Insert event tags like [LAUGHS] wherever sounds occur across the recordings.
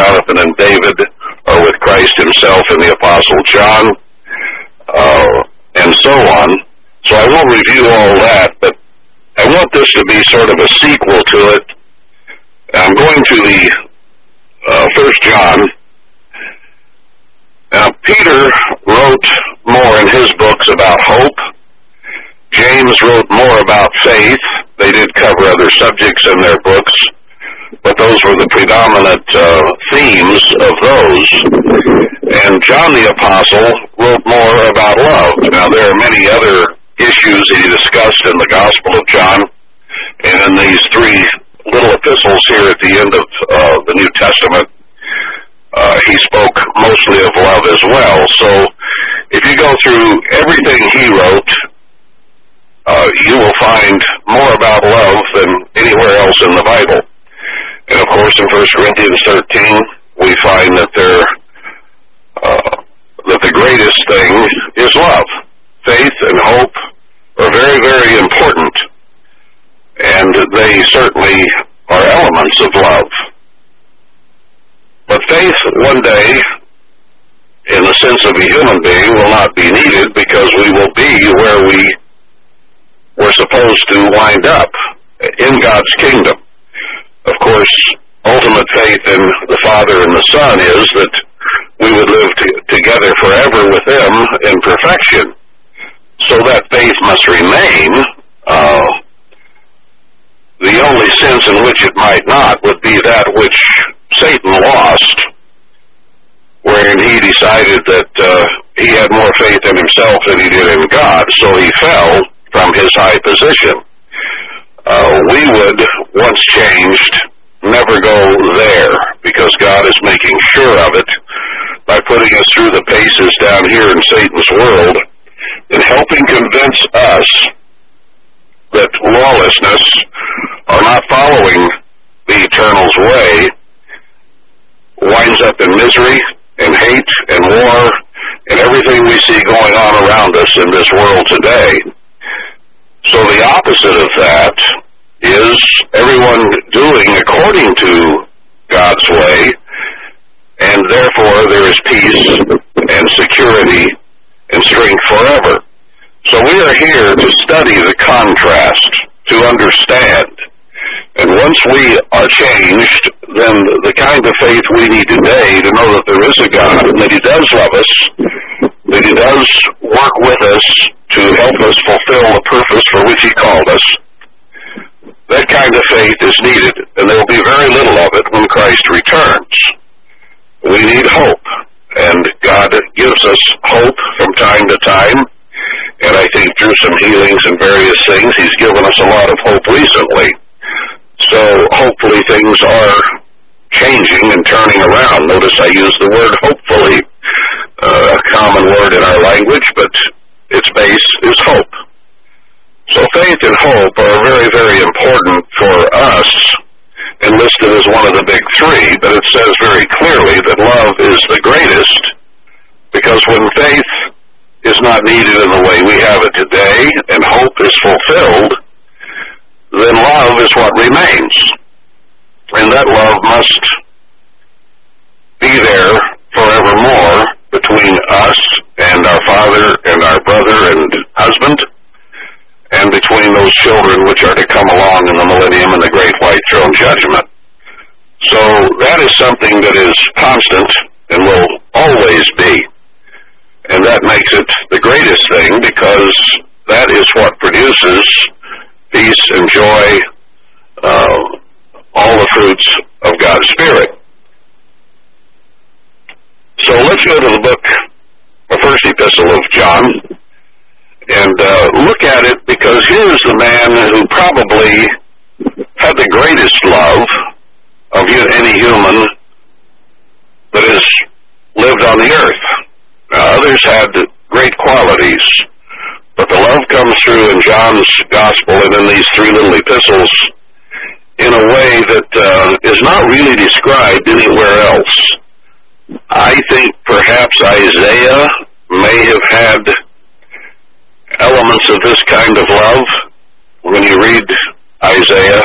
Jonathan and David, or with Christ himself and the Apostle John, uh, and so on. So I won't review all that, but I want this to be sort of a sequel to it. I'm going to the uh, First John. Now, Peter wrote more in his books about hope. James wrote more about faith. They did cover other subjects in their books, but those were the predominant uh, themes of those. And John the Apostle wrote more about love. Now, there are many other issues that he discussed in the Gospel of John and in these three little epistles here at the end of uh, the New Testament. Uh, he spoke mostly of love as well. So if you go through everything he wrote, uh, you will find more about love than anywhere else in the Bible. And of course, in 1 Corinthians 13, we find that there, uh, that the greatest thing is love. Faith and hope are very, very important. And they certainly are elements of love. But faith one day, in the sense of a human being, will not be needed because we will be where we were supposed to wind up in God's kingdom. Of course, ultimate faith in the Father and the Son is that we would live together forever with them in perfection. So that faith must remain. Uh, the only sense in which it might not would be that which Satan lost, wherein he decided that uh, he had more faith in himself than he did in God, so he fell from his high position. Uh, we would, once changed, never go there because God is making sure of it by putting us through the paces down here in Satan's world and helping convince us that lawlessness are not following the Eternal's way winds up in misery and hate and war and everything we see going on around us in this world today. So the opposite of that is everyone doing according to God's way, and therefore there is peace and security and strength forever. So we are here to study the contrast, to understand. And once we are changed, then the kind of faith we need today to know that there is a God and that He does love us, that He does work with us to help us fulfill the purpose for which He called us. That kind of faith is needed, and there will be very little of it when Christ returns. We need hope, and God gives us hope from time to time. And I think through some healings and various things, He's given us a lot of hope recently. So hopefully things are changing and turning around. Notice I use the word hopefully, uh, a common word in our language, but its base is hope. So faith and hope are very, very important for us and listed as one of the big three, but it says very clearly that love is the greatest because when faith is not needed in the way we have it today and hope is fulfilled, then love is what remains. And that love must be there forevermore between us and our father and our brother and husband, and between those children which are to come along in the millennium and the great white throne judgment. So that is something that is constant and will always be. And that makes it the greatest thing because that is what produces peace and joy, uh, all the fruits of God's Spirit. So let's go to the book, the first epistle of John, and uh, look at it because here's the man who probably had the greatest love of any human that has lived on the earth. Now, others had great qualities, but the love comes through in John's gospel and in these three little epistles in a way that uh, is not really described anywhere else. I think perhaps Isaiah may have had elements of this kind of love. When you read Isaiah,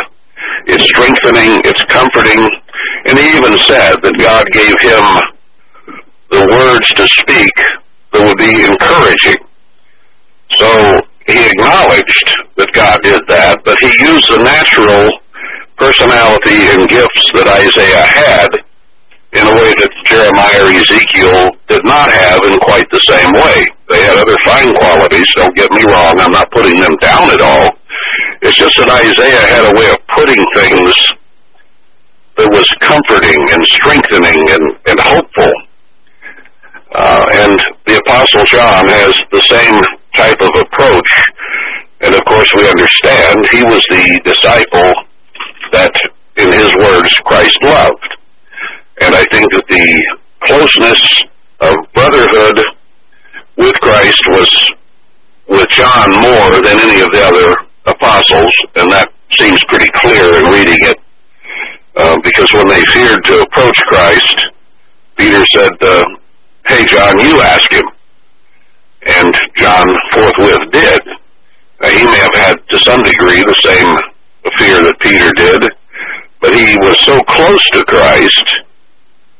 it's strengthening, it's comforting, and he even said that God gave him the words to speak that would be encouraging. So he acknowledged that God did that, but he used the natural personality and gifts that Isaiah had in a way that Jeremiah or Ezekiel did not have in quite the same way. They had other fine qualities, don't get me wrong, I'm not putting them down at all. It's just that Isaiah had a way of putting things that was comforting and strengthening and, and hopeful. Uh, and the Apostle John has the same type of approach. And of course we understand he was the disciple that, in his words, Christ loved. And I think that the closeness of brotherhood with Christ was with John more than any of the other apostles, and that seems pretty clear in reading it. Uh, because when they feared to approach Christ, Peter said, uh, Hey John, you ask him. And John forthwith did. Uh, he may have had to some degree the same fear that Peter did, but he was so close to Christ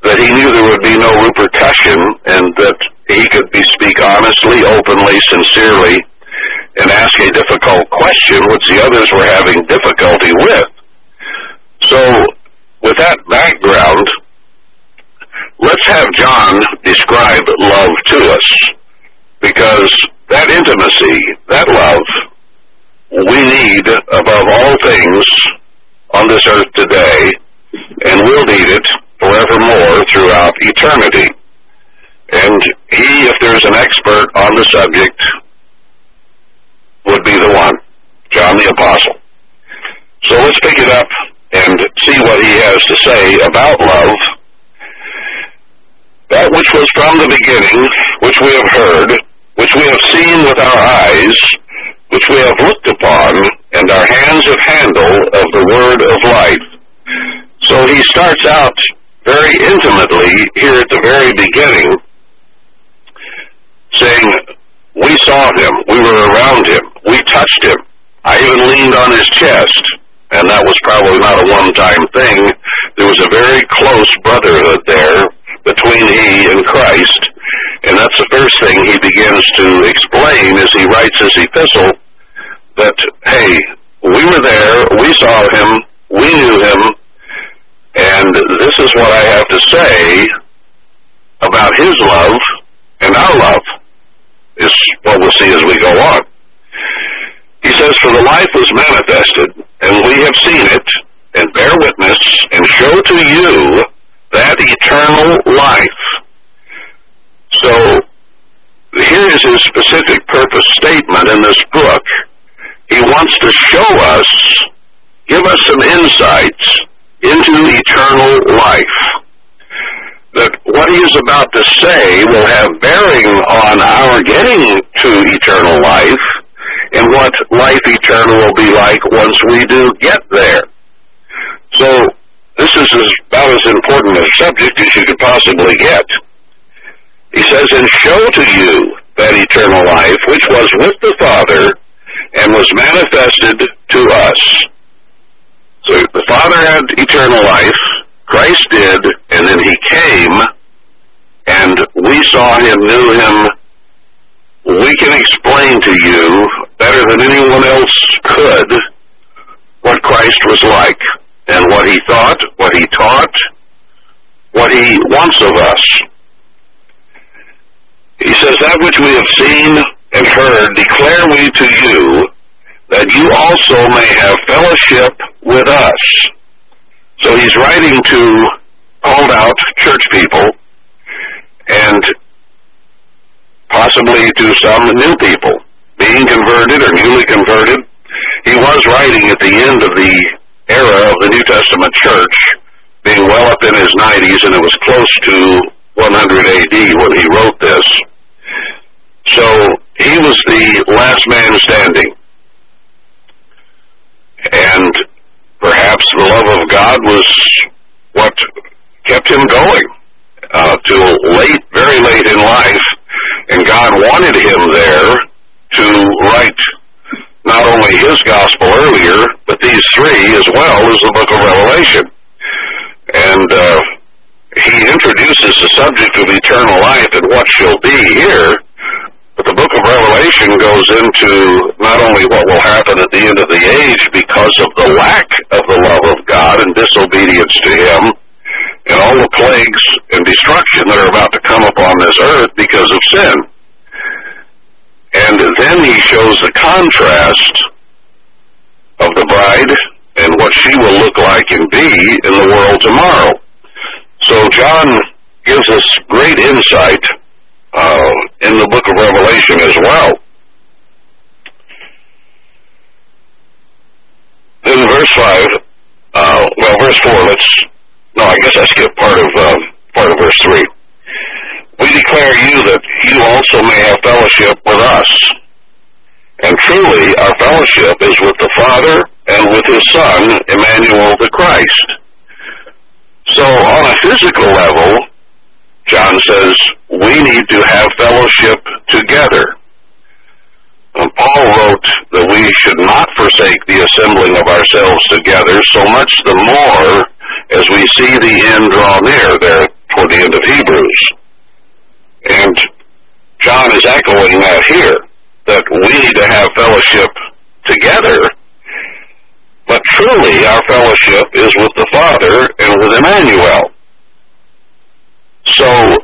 that he knew there would be no repercussion and that he could be speak honestly, openly, sincerely, and ask a difficult question which the others were having difficulty with. So, with that background, let's have John describe love to us. Because that intimacy, that love, we need above all things on this earth today, and we'll need it forevermore throughout eternity. And he, if there's an expert on the subject, would be the one, John the Apostle. So let's pick it up and see what he has to say about love. That which was from the beginning, which we have heard, which we have seen with our eyes, which we have looked upon, and our hands have handled of the word of life. So he starts out very intimately here at the very beginning, saying, we saw him, we were around him, we touched him. I even leaned on his chest, and that was probably not a one-time thing. There was a very close brotherhood there between he and Christ, and that's the first thing he begins to explain as he writes his epistle, that, hey, we were there, we saw him, we knew him, and this is what I have to say about his love and our love, is what we'll see as we go on. He says, For the life was manifested, and we have seen it, and bear witness, and show to you that eternal life. So, here is his specific purpose statement in this book. He wants to show us, give us some insights into eternal life. That what he is about to say will have bearing on our getting to eternal life and what life eternal will be like once we do get there. So, this is about as important a subject as you could possibly get. He says, and show to you that eternal life which was with the Father and was manifested to us. So the Father had eternal life, Christ did, and then he came, and we saw him, knew him. We can explain to you better than anyone else could what Christ was like and what he thought, what he taught, what he wants of us. He says, that which we have seen and heard declare we to you, that you also may have fellowship with us. So he's writing to called out church people and possibly to some new people being converted or newly converted. He was writing at the end of the era of the New Testament church, being well up in his 90s, and it was close to 100 AD when he wrote this. So he was the last man standing. And perhaps the love of God was what kept him going uh, till late, very late in life, and God wanted him there to write not only his gospel earlier, but these three as well as the book of Revelation. And uh, he introduces the subject of eternal life and what shall be here. The book of Revelation goes into not only what will happen at the end of the age because of the lack of the love of God and disobedience to Him, and all the plagues and destruction that are about to come upon this earth because of sin. And then he shows the contrast of the bride and what she will look like and be in the world tomorrow. So John gives us great insight uh, in the book of Revelation as well. Then verse 5, uh, well, verse 4, let's, no, I guess I skipped part of, uh, part of verse 3. We declare you that you also may have fellowship with us. And truly, our fellowship is with the Father and with His Son, Emmanuel the Christ. So on a physical level, John says, we need to have fellowship together. And Paul wrote that we should not forsake the assembling of ourselves together, so much the more as we see the end draw near there toward the end of Hebrews. And John is echoing that here, that we need to have fellowship together, but truly our fellowship is with the Father and with Emmanuel. So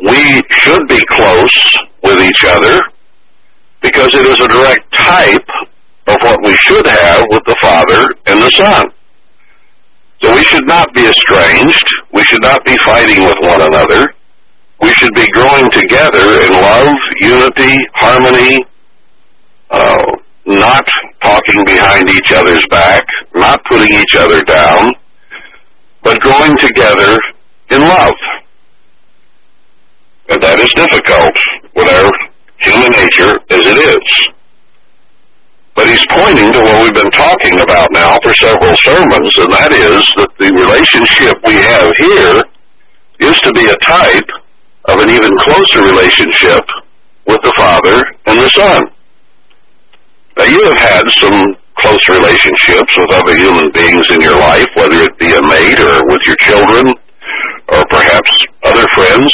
we should be close with each other because it is a direct type of what we should have with the Father and the Son. So we should not be estranged. We should not be fighting with one another. We should be growing together in love, unity, harmony, uh, not talking behind each other's back, not putting each other down, but growing together in love. And that is difficult with our human nature as it is. But he's pointing to what we've been talking about now for several sermons, and that is that the relationship we have here is to be a type of an even closer relationship with the Father and the Son. Now you have had some close relationships with other human beings in your life, whether it be a mate or with your children, or perhaps other friends,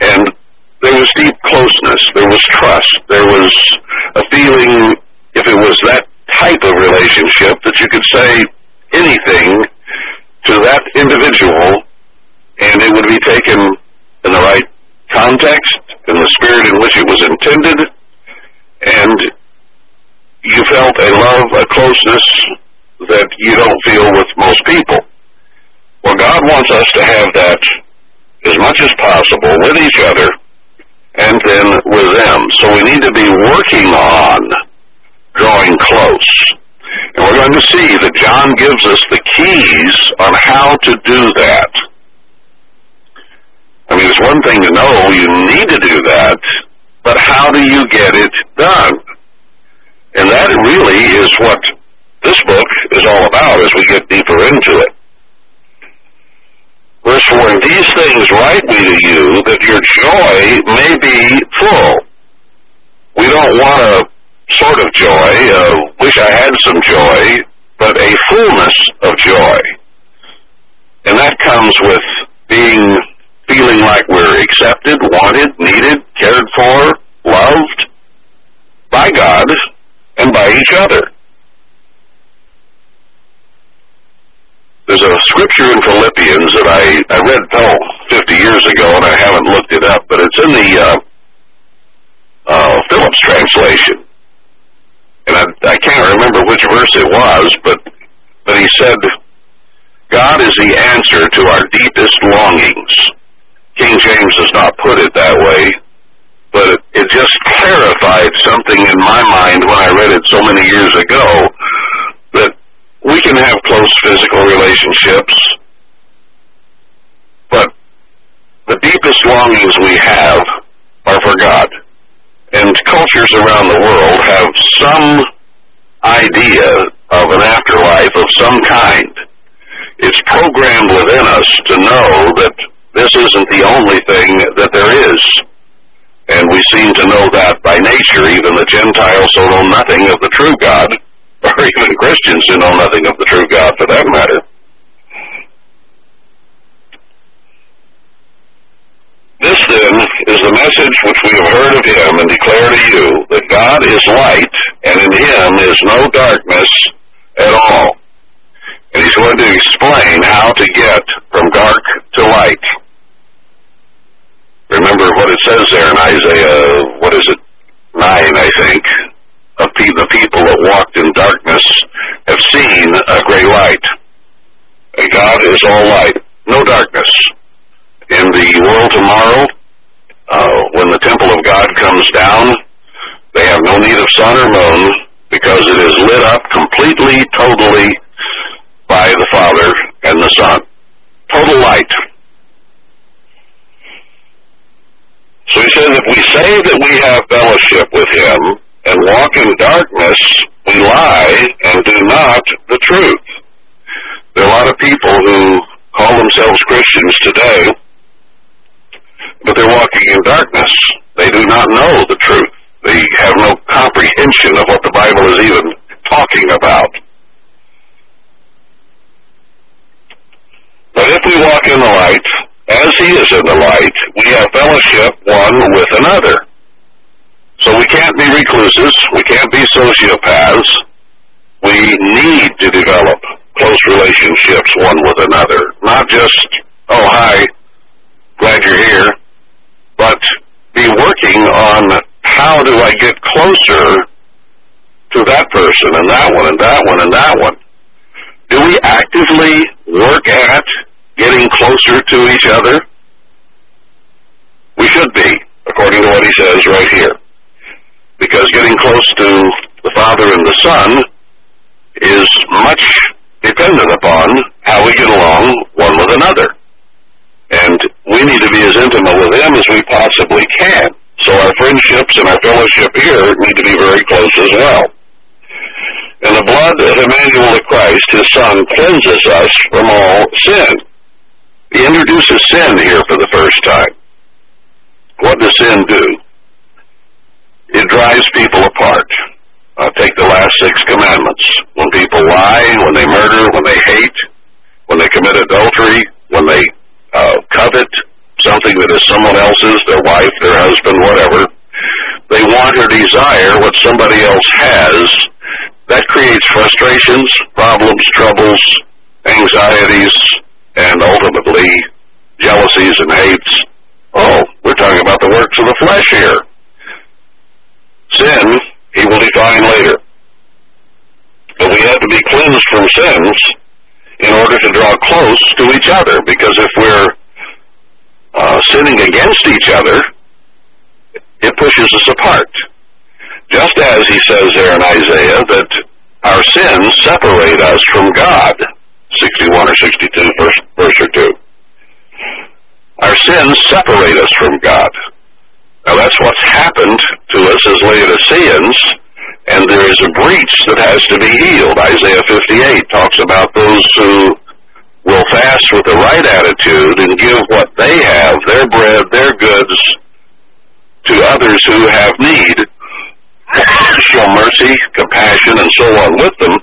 and there was deep closeness, there was trust, there was a feeling, if it was that type of relationship, that you could say anything to that individual, and it would be taken in the right context, in the spirit in which it was intended, and you felt a love, a closeness that you don't feel with most people. Well, God wants us to have that as much as possible with each other and then with them. So we need to be working on drawing close. And we're going to see that John gives us the keys on how to do that. I mean, it's one thing to know you need to do that, but how do you get it done? And that really is what this book is all about as we get deeper into it. Verse 4, And these things write we to you, that your joy may be full. We don't want a sort of joy, uh, wish I had some joy, but a fullness of joy. And that comes with being, feeling like we're accepted, wanted, needed, cared for, loved by God and by each other. There's a scripture in Philippians that I, I read, oh, 50 years ago, and I haven't looked it up, but it's in the uh, uh, Phillips translation. And I, I can't remember which verse it was, but, but he said, God is the answer to our deepest longings. King James does not put it that way, but it just clarified something in my mind when I read it so many years ago we can have close physical relationships, but the deepest longings we have are for God. And cultures around the world have some idea of an afterlife of some kind. It's programmed within us to know that this isn't the only thing that there is. And we seem to know that by nature. Even the Gentiles so know nothing of the true God, or even Christians who know nothing of the true God for that matter. This then is the message which we have heard of him and declare to you, that God is light, and in him is no darkness at all. And he's going to explain how to get from dark to light. Remember what it says there in Isaiah, what is it, 9, I think, of the people that walked in darkness have seen a great light. And God is all light, no darkness. In the world tomorrow, uh, when the temple of God comes down, they have no need of sun or moon because it is lit up completely, totally by the Father and the Son. Total light. So he says, if we say that we have fellowship with him and walk in darkness, we lie and do not the truth. There are a lot of people who call themselves Christians today, but they're walking in darkness. They do not know the truth. They have no comprehension of what the Bible is even talking about. But if we walk in the light, as he is in the light, we have fellowship one with another. So we can't be recluses, we can't be sociopaths. We need to develop close relationships one with another. Not just, oh hi, glad you're here, but be working on how do I get closer to that person and that one and that one and that one. Do we actively work at getting closer to each other? We should be, according to what he says right here. Because getting close to the Father and the Son is much dependent upon how we get along one with another. And we need to be as intimate with them as we possibly can. So our friendships and our fellowship here need to be very close as well. And the blood of Emmanuel the Christ, his Son, cleanses us from all sin. He introduces sin here for the first time. What does sin do? It drives people apart. Uh, take the last six commandments. When people lie, when they murder, when they hate, when they commit adultery, when they uh, covet something that is someone else's, their wife, their husband, whatever, they want or desire what somebody else has. That creates frustrations, problems, troubles, anxieties, and ultimately jealousies and hates. Oh, we're talking about the works of the flesh here. Sin, he will define later. But we have to be cleansed from sins in order to draw close to each other, because if we're uh, sinning against each other, it pushes us apart. Just as he says there in Isaiah that our sins separate us from God. 61 or 62, verse, verse or 2. Our sins separate us from God. Now that's what's happened to us as Laodiceans, and there is a breach that has to be healed. Isaiah 58 talks about those who will fast with the right attitude and give what they have, their bread, their goods, to others who have need, show mercy, compassion, and so on with them,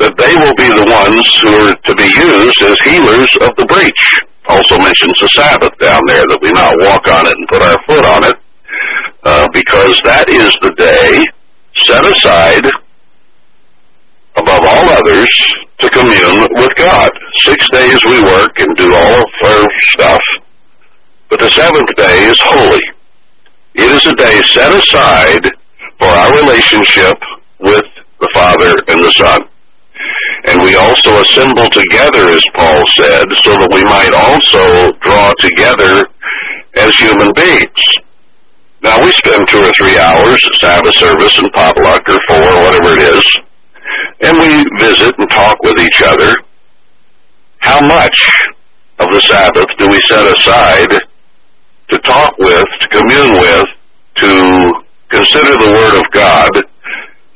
that they will be the ones who are to be used as healers of the breach. Also mentions the Sabbath down there, that we not walk on it and put our foot on it, uh, because that is the day set aside above all others to commune with God. Six days we work and do all of our stuff, but the seventh day is holy. It is a day set aside for our relationship with the Father and the Son. And we also assemble together, as Paul said, so that we might also draw together as human beings. Now we spend two or three hours at Sabbath service and potluck or four, whatever it is, and we visit and talk with each other. How much of the Sabbath do we set aside to talk with, to commune with, to consider the Word of God,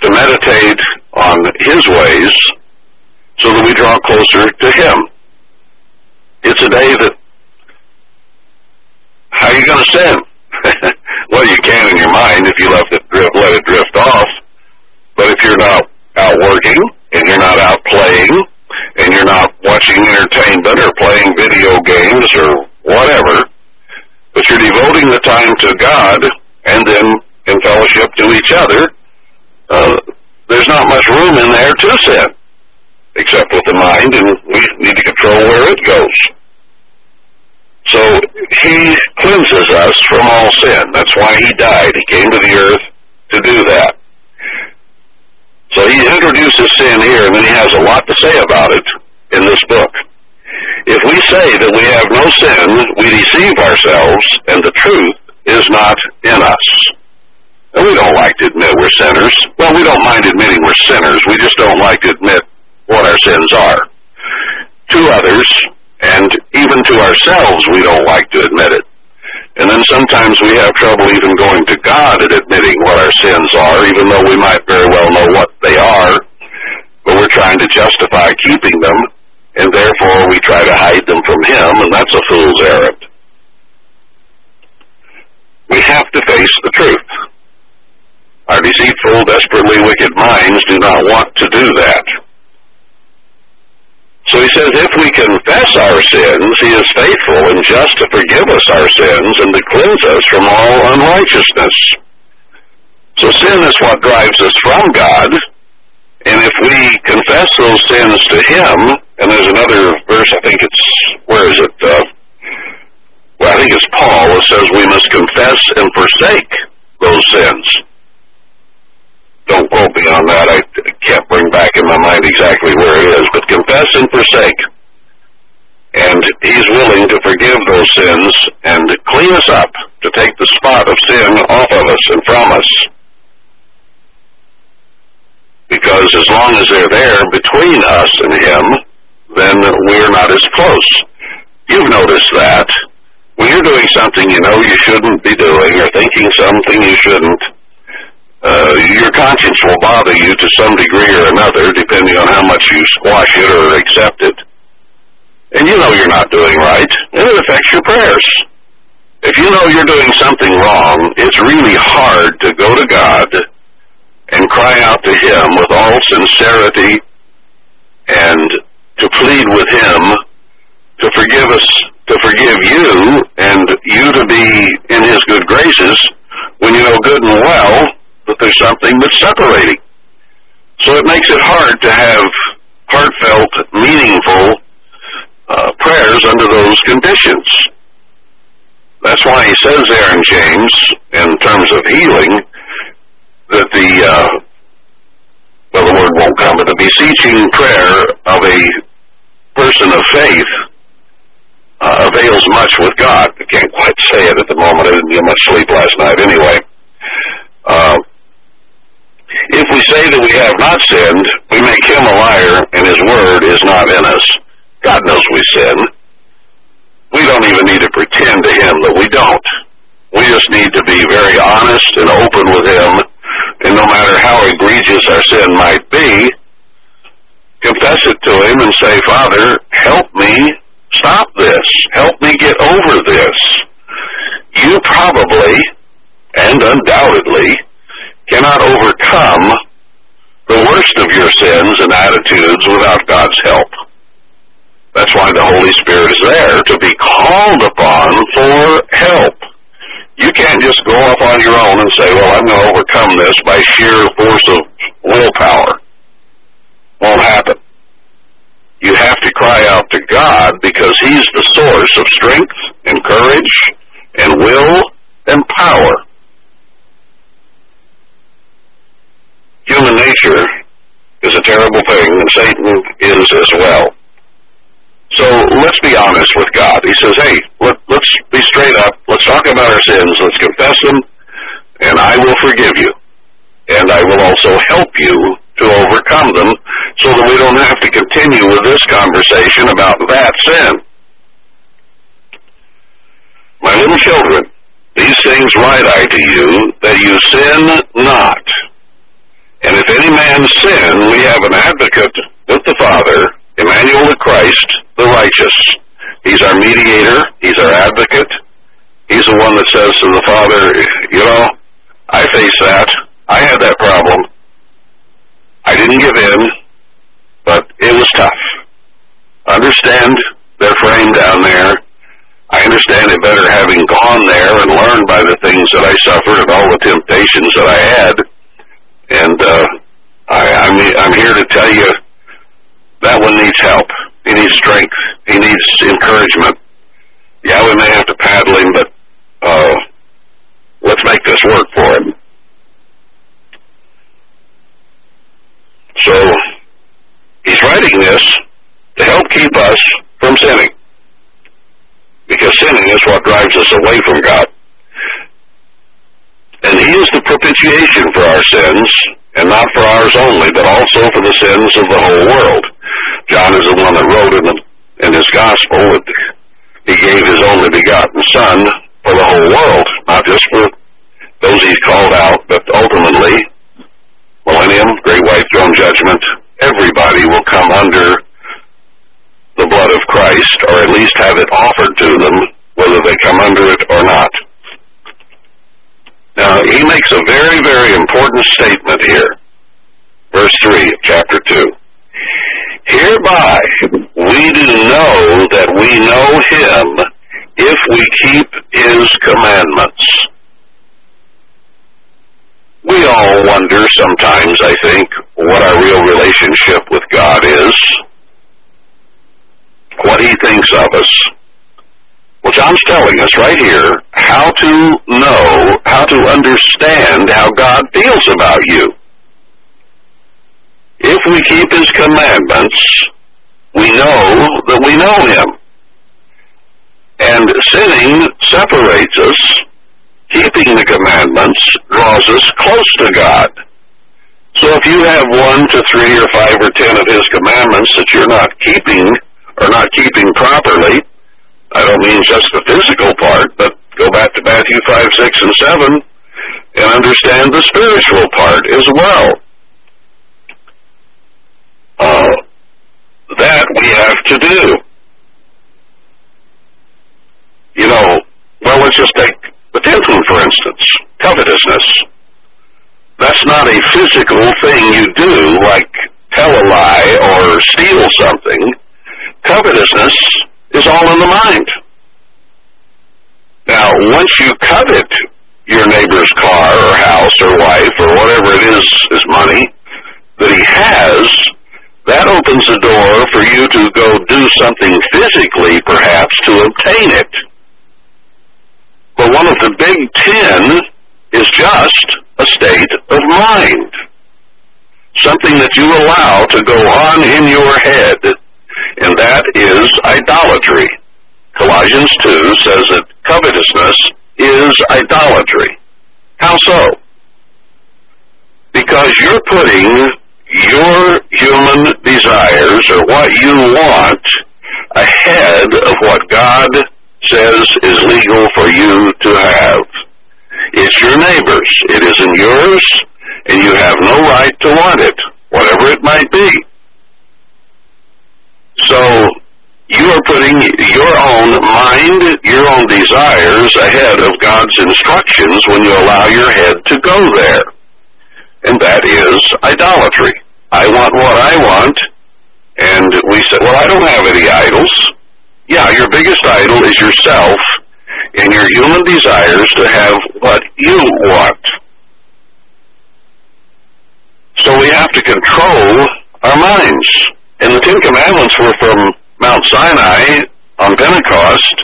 to meditate on His ways, so that we draw closer to Him. It's a day that, how are you going to sin? [LAUGHS] well, you can in your mind if you let it drift, let it drift off. But if you're not out working, and you're not out playing, and you're not watching entertainment or playing video games or whatever, but you're devoting the time to God and then in fellowship to each other, uh, there's not much room in there to sin, except with the mind, and we need to control where it goes. So he cleanses us from all sin. That's why he died. He came to the earth to do that. So he introduces sin here, and then he has a lot to say about it in this book. If we say that we have no sin, we deceive ourselves, and the truth is not in us. And we don't like to admit we're sinners. Well, we don't mind admitting we're sinners. We just don't like to admit what our sins are. To others, and even to ourselves, we don't like to admit it. And then sometimes we have trouble even going to God and admitting what our sins are, even though we might very well know what they are, but we're trying to justify keeping them and therefore we try to hide them from him, and that's a fool's errand. We have to face the truth. Our deceitful, desperately wicked minds do not want to do that. So he says, if we confess our sins, he is faithful and just to forgive us our sins and to cleanse us from all unrighteousness. So sin is what drives us from God, and if we confess those sins to Him, and there's another verse, I think it's, where is it? Uh, well, I think it's Paul that says we must confess and forsake those sins. Don't quote me on that. I can't bring back in my mind exactly where it is, but confess and forsake. And He's willing to forgive those sins and clean us up, to take the spot of sin off of us and from us because as long as they're there between us and Him, then we're not as close. You've noticed that. When you're doing something you know you shouldn't be doing or thinking something you shouldn't, uh, your conscience will bother you to some degree or another, depending on how much you squash it or accept it. And you know you're not doing right, and it affects your prayers. If you know you're doing something wrong, it's really hard to go to God and cry out to Him with all sincerity and to plead with Him to forgive us, to forgive you, and you to be in His good graces when you know good and well that there's something that's separating. So it makes it hard to have heartfelt, meaningful uh, prayers under those conditions. That's why he says there in James, in terms of healing, that the uh, well, the word won't come, but the beseeching prayer of a person of faith uh, avails much with God. I can't quite say it at the moment. I didn't get much sleep last night anyway. Uh, if we say that we have not sinned, we make him a liar, and his word is not in us. God knows we sin. We don't even need to pretend to him that we don't. We just need to be very honest and open with him and no matter how egregious our sin might be, confess it to Him and say, Father, help me stop this. Help me get over this. You probably and undoubtedly cannot overcome the worst of your sins and attitudes without God's help. That's why the Holy Spirit is there, to be called upon for help. You can't just go off on your own and say, well, I'm going to overcome this by sheer force of willpower. Won't happen. You have to cry out to God because He's the source of strength and courage and will and power. Human nature is a terrible thing, and Satan is as well. So let's be honest with God. He says, hey, let, let's be straight up. Let's talk about our sins. Let's confess them, and I will forgive you. And I will also help you to overcome them so that we don't have to continue with this conversation about that sin. My little children, these things write I to you, that you sin not. And if any man sin, we have an advocate with the Father, Emmanuel the Christ, the righteous. He's our mediator. He's our advocate. He's the one that says to the Father, you know, I face that. I had that problem. I didn't give in, but it was tough. Understand their frame down there. I understand it better having gone there and learned by the things that I suffered and all the temptations that I had. And uh, I, I'm, I'm here to tell you that one needs help. He needs strength. He needs encouragement. Yeah, we may have to paddle him, but uh, let's make this work for him. So he's writing this to help keep us from sinning. Because sinning is what drives us away from God. And he is the propitiation for our sins, and not for ours only, but also for the sins of the whole world. John is the one that wrote in, the, in his gospel that he gave his only begotten Son for the whole world, not just for those he's called out, but ultimately, millennium, great white throne judgment, everybody will come under the blood of Christ, or at least have it offered to them, whether they come under it or not. Now, he makes a very, very important statement here. Verse 3 of chapter 2. Hereby we do know that we know him if we keep his commandments. We all wonder sometimes, I think, what our real relationship with God is, what he thinks of us. Well, John's telling us right here how to know, how to understand how God feels about you. If we keep His commandments, we know that we know Him. And sinning separates us. Keeping the commandments draws us close to God. So if you have one to three or five or ten of His commandments that you're not keeping, or not keeping properly, I don't mean just the physical part, but go back to Matthew 5, 6, and 7 and understand the spiritual part as well. Uh, that we have to do. You know, well, let's just take the tenth one, for instance, covetousness. That's not a physical thing you do, like tell a lie or steal something. Covetousness is all in the mind. Now, once you covet your neighbor's car or house or wife or whatever it is, is money that he has, that opens the door for you to go do something physically, perhaps, to obtain it. But one of the big ten is just a state of mind. Something that you allow to go on in your head and that is idolatry. Colossians 2 says that covetousness is idolatry. How so? Because you're putting your human desires or what you want ahead of what God says is legal for you to have. It's your neighbor's. It isn't yours, and you have no right to want it, whatever it might be. So you are putting your own mind, your own desires ahead of God's instructions when you allow your head to go there. And that is idolatry. I want what I want, and we say, well, I don't have any idols. Yeah, your biggest idol is yourself and your human desires to have what you want. So we have to control our minds. And the Ten Commandments were from Mount Sinai on Pentecost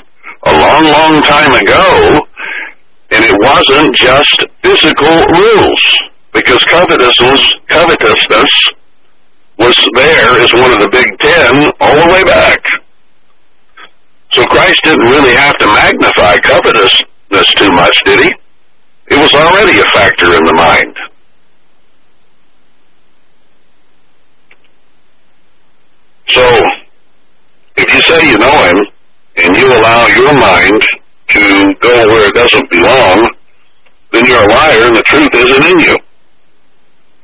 a long, long time ago, and it wasn't just physical rules, because covetousness, covetousness was there as one of the big ten all the way back. So Christ didn't really have to magnify covetousness too much, did he? It was already a factor in the mind. So, if you say you know him, and you allow your mind to go where it doesn't belong, then you're a liar and the truth isn't in you.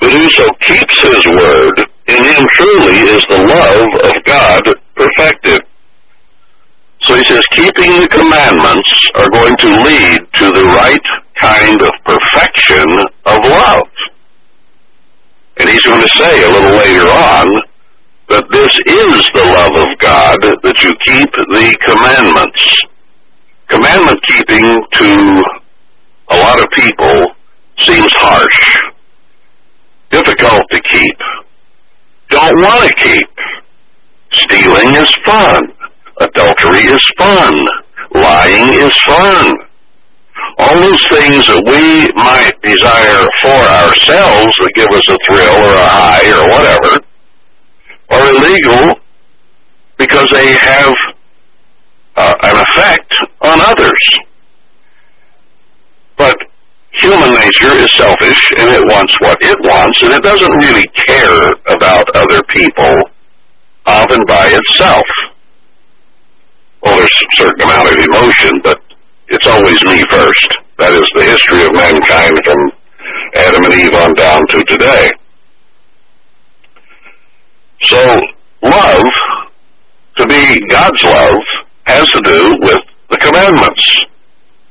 But whoso keeps his word, in him truly is the love of God perfected. So he says, keeping the commandments are going to lead to the right kind of perfection of love. And he's going to say a little later on that this is the love of God, that you keep the commandments. commandment keeping to a lot of people seems harsh, difficult to keep, don't want to keep. Stealing is fun. Adultery is fun. Lying is fun. All those things that we might desire for ourselves that give us a thrill or a high or whatever are illegal because they have uh, an effect on others. But human nature is selfish and it wants what it wants and it doesn't really care about other people of and by itself. Well, there's a certain amount of emotion, but it's always me first. That is the history of mankind from Adam and Eve on down to today. So, love, to be God's love, has to do with the commandments.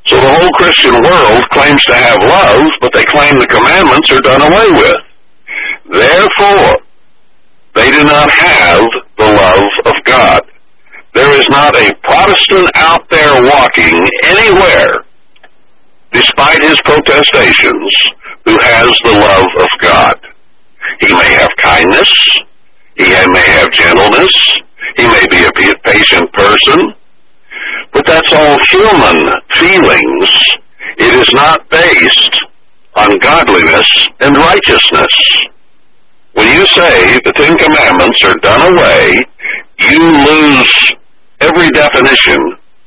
So the whole Christian world claims to have love, but they claim the commandments are done away with. Therefore, they do not have the love of God. There is not a Protestant out there walking anywhere, despite his protestations, who has the love of God. He may have kindness, he may have gentleness, he may be a patient person, but that's all human feelings. It is not based on godliness and righteousness. When you say the Ten Commandments are done away, you lose every definition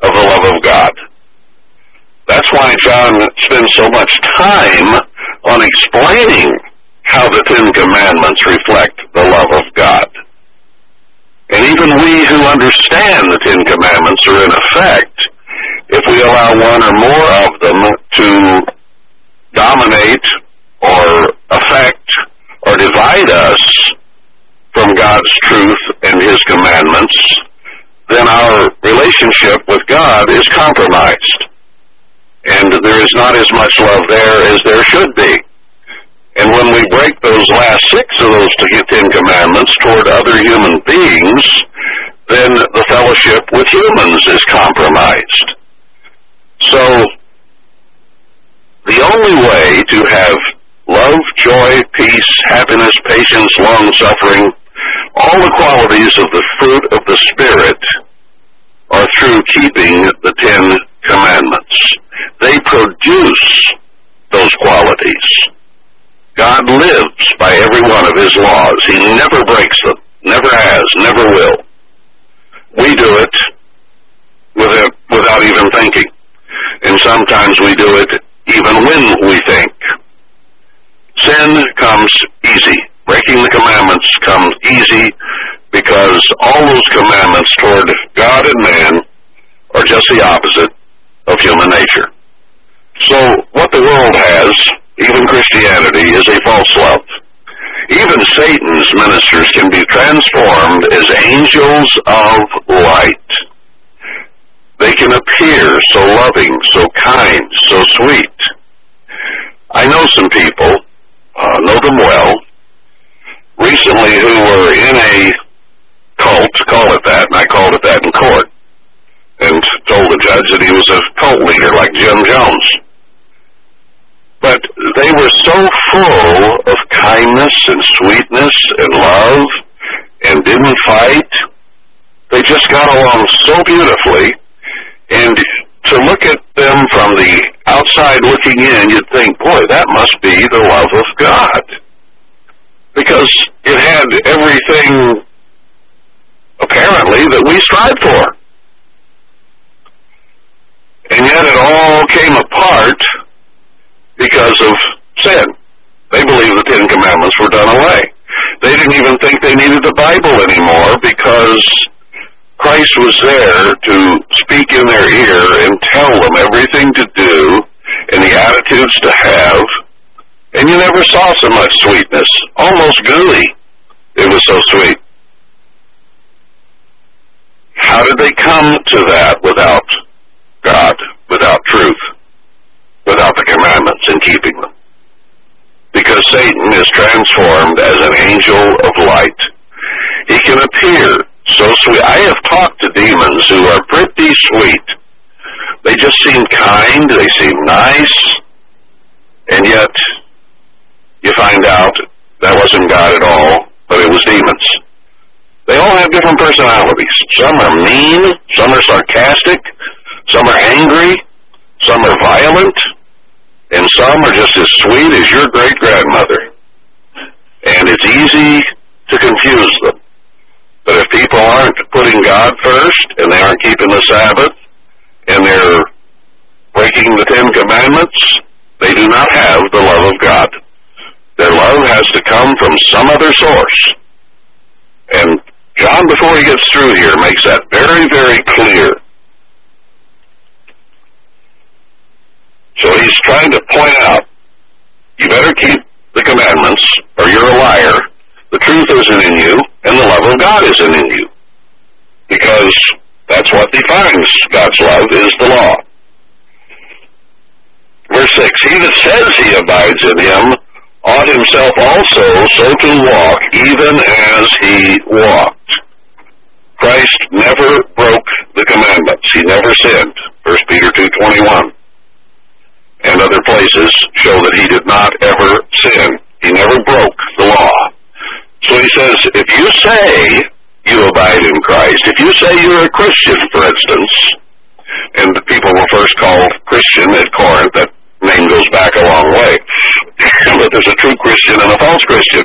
of the love of God. That's why John spends so much time on explaining how the Ten Commandments reflect the love of God. And even we who understand the Ten Commandments are in effect, if we allow one or more of them to dominate or affect or divide us from God's truth and His commandments, then our relationship with God is compromised. And there is not as much love there as there should be. And when we break those last six of those Ten Commandments toward other human beings, then the fellowship with humans is compromised. So, the only way to have love, joy, peace, happiness, patience, long-suffering, all the qualities of the fruit of the Spirit are through keeping the Ten Commandments. They produce those qualities. God lives by every one of His laws. He never breaks them. Never has. Never will. We do it without, even thinking. And sometimes we do it even when we think. Sin comes easy. Breaking the commandments comes easy because all those commandments toward God and man are just the opposite of human nature. So what the world has even Christianity, is a false love. Even Satan's ministers can be transformed as angels of light. They can appear so loving, so kind, so sweet. I know some people, uh, know them well, recently who were in a cult, call it that, and I called it that in court, and told the judge that he was a cult leader like Jim Jones. But they were so full of kindness and sweetness and love and didn't fight. They just got along so beautifully. And to look at them from the outside looking in, you'd think, boy, that must be the love of God. Because it had everything, apparently, that we strive for. And yet it all came apart because of sin. They believed the Ten Commandments were done away. They didn't even think they needed the Bible anymore because Christ was there to speak in their ear and tell them everything to do and the attitudes to have. And you never saw so much sweetness. Almost gooey. It was so sweet. How did they come to that without God, without truth? Without the commandments and keeping them. Because Satan is transformed as an angel of light. He can appear so sweet. I have talked to demons who are pretty sweet, They just seem kind, they seem nice, and yet you find out that wasn't God at all, but it was demons. They all have different personalities. Some are mean, some are sarcastic, some are angry, some are violent, and some are just as sweet as your great grandmother. And it's easy to confuse them. But if people aren't putting God first, and they aren't keeping the Sabbath, and they're breaking the Ten Commandments, they do not have the love of God. Their love has to come from some other source. And John, before he gets through here, makes that very, very clear. So he's trying to point out, you better keep the commandments, or you're a liar. The truth isn't in you, and the love of God isn't in you. Because that's what defines God's love, is the law. Verse 6, He that says he abides in him ought himself also so to walk, even as he walked. Christ never broke the commandments. He never sinned. 1 Peter 2.21 and other places show that he did not ever sin. He never broke the law. So he says, if you say you abide in Christ, if you say you're a Christian, for instance, and the people were first called Christian at Corinth, that name goes back a long way, [LAUGHS] but there's a true Christian and a false Christian.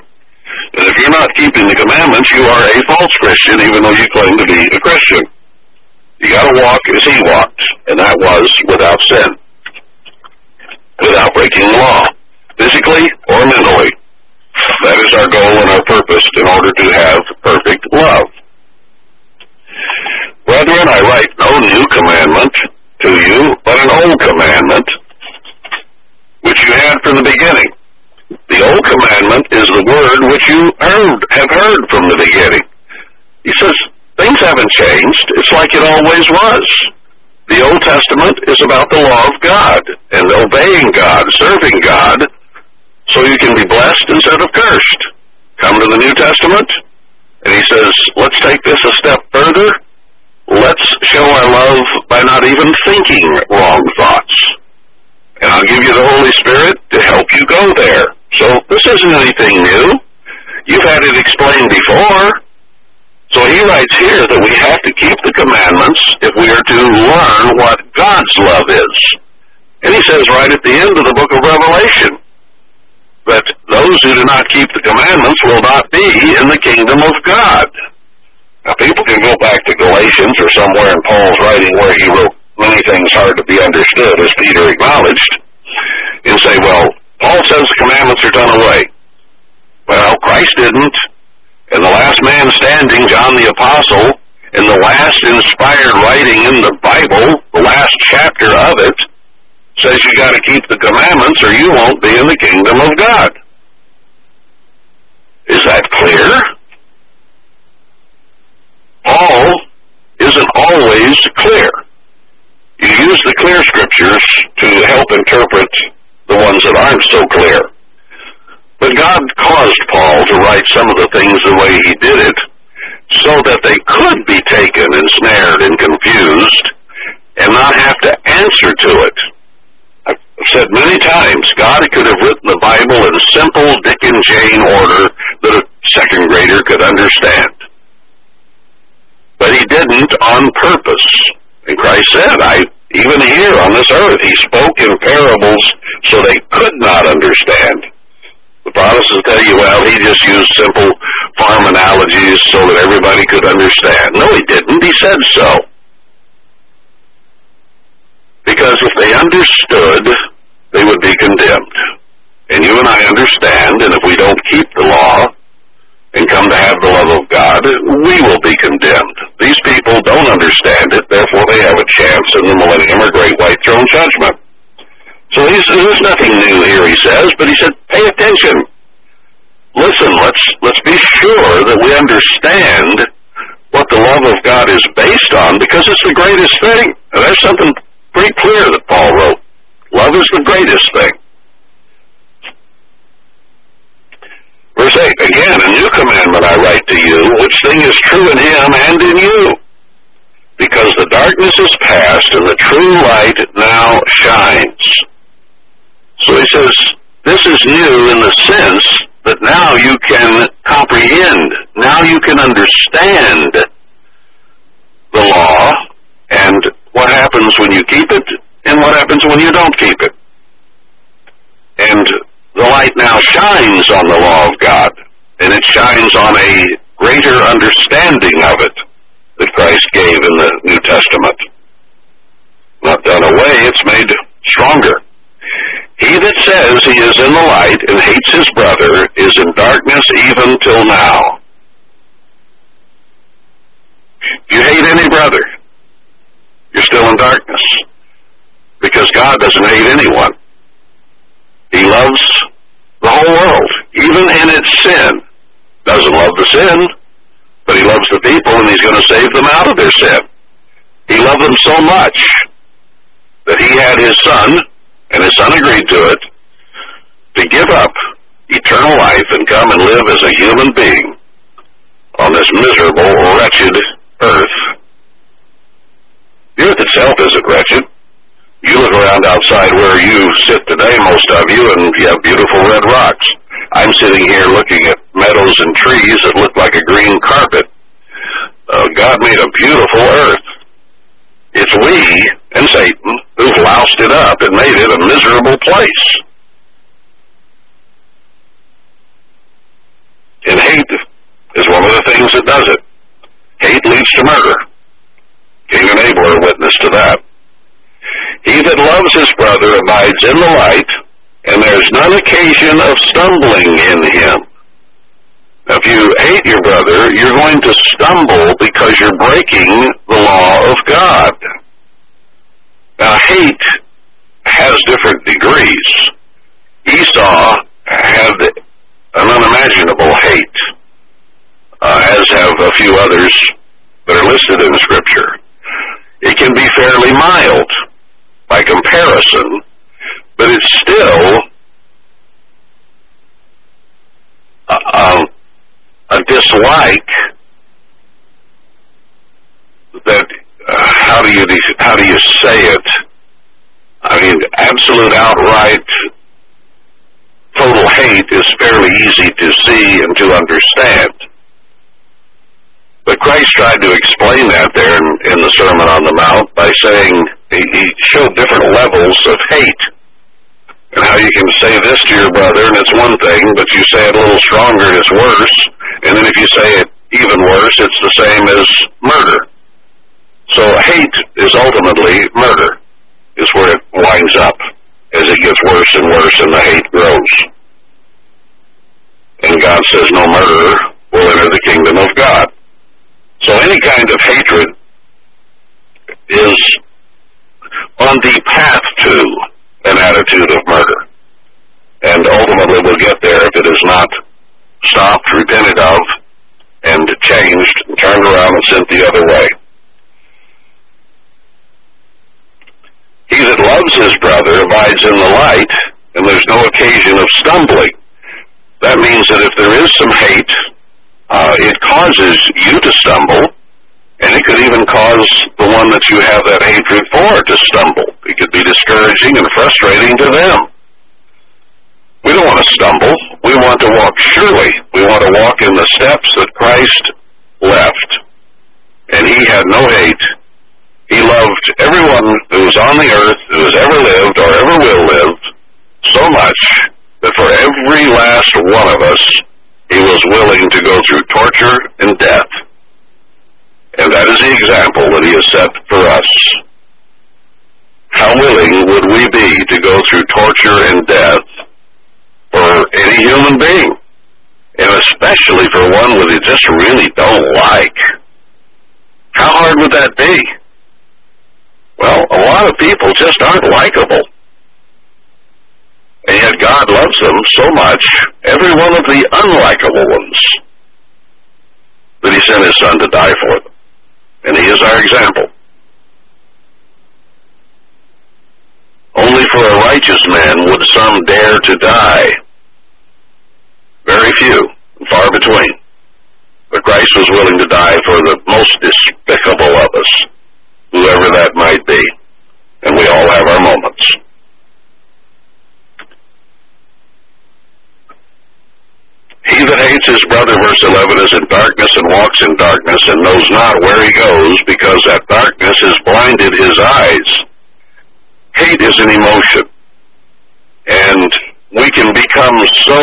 And if you're not keeping the commandments, you are a false Christian, even though you claim to be a Christian. You gotta walk as he walked, and that was without sin without breaking the law, physically or mentally. That is our goal and our purpose in order to have perfect love. Brethren, I write no new commandment to you, but an old commandment, which you had from the beginning. The old commandment is the word which you heard, have heard from the beginning. He says, things haven't changed. It's like it always was. The Old Testament is about the law of God and obeying God, serving God, so you can be blessed instead of cursed. Come to the New Testament, and he says, let's take this a step further. Let's show our love by not even thinking wrong thoughts. And I'll give you the Holy Spirit to help you go there. So this isn't anything new. You've had it explained before. So he writes here that we have to keep the commandments if we are to learn what God's love is. And he says right at the end of the book of Revelation that those who do not keep the commandments will not be in the kingdom of God. Now people can go back to Galatians or somewhere in Paul's writing where he wrote many things hard to be understood, as Peter acknowledged, and say, well, Paul says the commandments are done away. Well, Christ didn't. And the last man standing, John the Apostle, in the last inspired writing in the Bible, the last chapter of it, says you gotta keep the commandments or you won't be in the kingdom of God. Is that clear? Paul isn't always clear. You use the clear scriptures to help interpret the ones that aren't so clear. But God caused Paul to write some of the things the way he did it so that they could be taken, ensnared, and confused and not have to answer to it. I've said many times, God could have written the Bible in simple Dick and Jane order that a second grader could understand. But he didn't on purpose. And Christ said, I, even here on this earth, he spoke in parables so they could not understand. The Protestants tell you, well, he just used simple farm analogies so that everybody could understand. No, he didn't. He said so. Because if they understood, they would be condemned. And you and I understand, and if we don't keep the law and come to have the love of God, we will be condemned. These people don't understand it, therefore they have a chance in the millennium or great white throne judgment. So he's, there's nothing new here, he says, but he said, pay attention. Listen, let's, let's be sure that we understand what the love of God is based on because it's the greatest thing. And there's something pretty clear that Paul wrote. Love is the greatest thing. Verse 8, again, a new commandment I write to you, which thing is true in him and in you. because the darkness is past and the true light now shines. So he says, this is new in the sense that now you can comprehend, now you can understand the law and what happens when you keep it and what happens when you don't keep it. And the light now shines on the law of God, and it shines on a greater understanding of it that Christ gave in the New Testament. Not done away, it's made stronger. He that says he is in the light and hates his brother is in darkness even till now. If you hate any brother, you're still in darkness. Because God doesn't hate anyone. He loves the whole world, even in its sin. Doesn't love the sin, but he loves the people and he's going to save them out of their sin. He loved them so much that he had his son, and his son agreed to it, to give up eternal life and come and live as a human being on this miserable, wretched earth. The earth itself isn't wretched. You look around outside where you sit today, most of you, and you have beautiful red rocks. I'm sitting here looking at meadows and trees that look like a green carpet. Uh, God made a beautiful earth. It's we and Satan who've loused it up and made it a miserable place. And hate is one of the things that does it. Hate leads to murder. Cain and Abel are witness to that. He that loves his brother abides in the light, and there's none occasion of stumbling in him. If you hate your brother, you're going to stumble because you're breaking the law of God. Now, hate has different degrees. Esau had an unimaginable hate, uh, as have a few others that are listed in Scripture. It can be fairly mild by comparison, but it's still a, a, a dislike that uh, how do you how do you say it? I mean, absolute outright total hate is fairly easy to see and to understand. But Christ tried to explain that there in, in the Sermon on the Mount by saying he, he showed different levels of hate. And how you can say this to your brother and it's one thing, but you say it a little stronger and it's worse. And then if you say it even worse, it's the same as murder. So hate is ultimately murder, is where it winds up as it gets worse and worse and the hate grows. And God says no murderer will enter the kingdom of God. So any kind of hatred is on the path to an attitude of murder. And ultimately we'll get there if it is not stopped, repented of, and changed, and turned around and sent the other way. He that loves his brother abides in the light, and there's no occasion of stumbling. That means that if there is some hate uh, it causes you to stumble, and it could even cause the one that you have that hatred for to stumble. It could be discouraging and frustrating to them. We don't want to stumble. We want to walk surely. We want to walk in the steps that Christ left. And he had no hate. He loved everyone who was on the earth, who has ever lived or ever will live, so much that for every last one of us, he was willing to go through torture and death. And that is the example that he has set for us. How willing would we be to go through torture and death for any human being? And especially for one that you just really don't like. How hard would that be? Well, a lot of people just aren't likable. And yet God loves them so much, every one of the unlikable ones, that He sent His Son to die for them. And He is our example. Only for a righteous man would some dare to die. Very few, far between. But Christ was willing to die for the most despicable of us, whoever that might be. And we all have our moments. He that hates his brother, verse 11, is in darkness and walks in darkness and knows not where he goes because that darkness has blinded his eyes. Hate is an emotion. And we can become so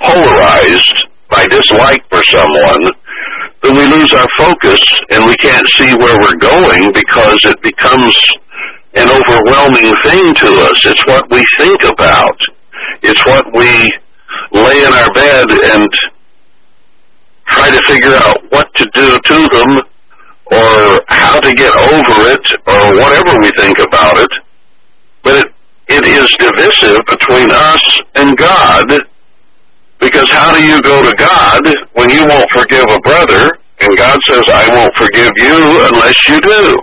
polarized by dislike for someone that we lose our focus and we can't see where we're going because it becomes an overwhelming thing to us. It's what we think about. It's what we lay in our bed and try to figure out what to do to them or how to get over it or whatever we think about it. But it, it is divisive between us and God because how do you go to God when you won't forgive a brother and God says, I won't forgive you unless you do?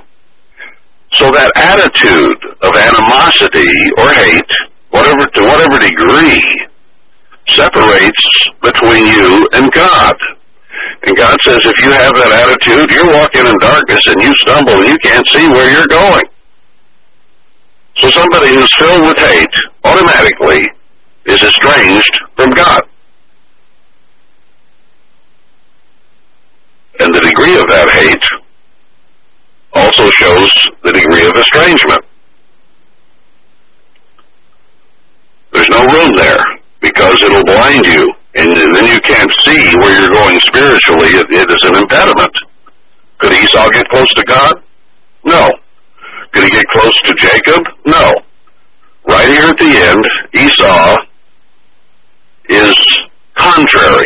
So that attitude of animosity or hate, whatever to whatever degree, separates between you and God. And God says if you have that attitude, you're walking in darkness and you stumble and you can't see where you're going. So somebody who's filled with hate automatically is estranged from God. And the degree of that hate also shows the degree of estrangement. There's no room there because it'll blind you and then you can't see where you're going spiritually. It, it is an impediment. Could Esau get close to God? No. Could he get close to Jacob? No. Right here at the end, Esau is contrary,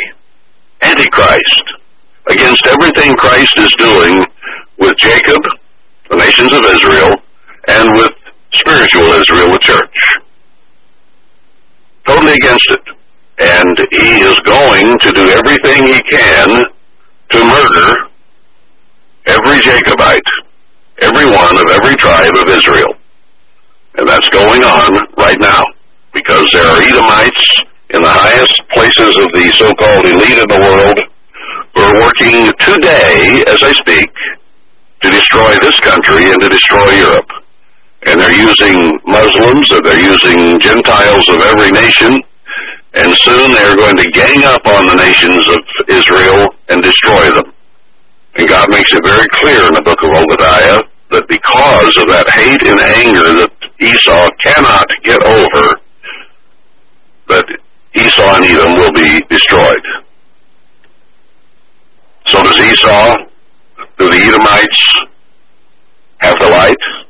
antichrist, against everything Christ is doing with Jacob, the nations of Israel, and with spiritual Israel, the church. Totally against it. And he is going to do everything he can to murder every Jacobite, every one of every tribe of Israel. And that's going on right now because there are Edomites in the highest places of the so-called elite of the world who are working today, as I speak, to destroy this country and to destroy Europe. And they're using Muslims, or they're using Gentiles of every nation, and soon they're going to gang up on the nations of Israel and destroy them. And God makes it very clear in the book of Obadiah that because of that hate and anger that Esau cannot get over, that Esau and Edom will be destroyed. So does Esau, do the Edomites have the light?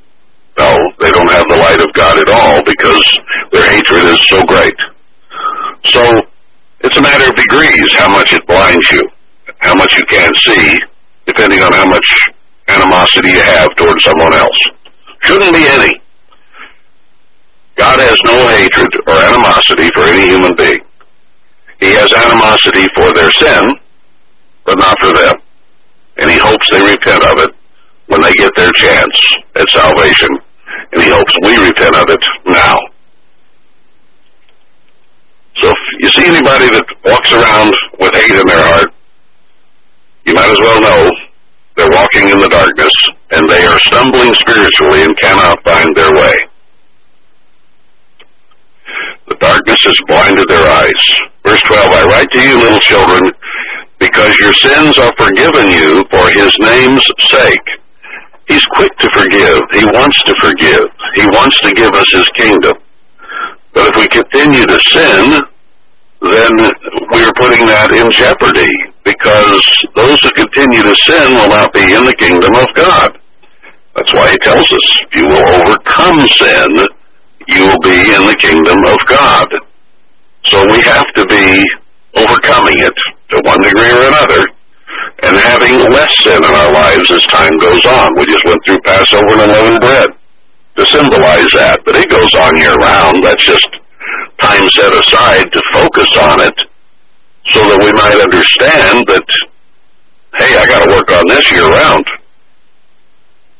No, they don't have the light of God at all because their hatred is so great. So it's a matter of degrees how much it blinds you, how much you can't see, depending on how much animosity you have towards someone else. Shouldn't be any. God has no hatred or animosity for any human being. He has animosity for their sin, but not for them. And he hopes they repent of it when they get their chance at salvation. And he hopes we repent of it now. So if you see anybody that walks around with hate in their heart, you might as well know they're walking in the darkness and they are stumbling spiritually and cannot find their way. The darkness has blinded their eyes. Verse 12, I write to you, little children, because your sins are forgiven you for his name's sake. He's quick to forgive. He wants to forgive. He wants to give us his kingdom. But if we continue to sin, then we're putting that in jeopardy because those who continue to sin will not be in the kingdom of God. That's why he tells us, if you will overcome sin, you will be in the kingdom of God. So we have to be overcoming it to one degree or another and having less sin in our lives as time goes on. We just went through Passover and unleavened bread to symbolize that, but it goes on year round. That's just time set aside to focus on it so that we might understand that, hey, I got to work on this year round.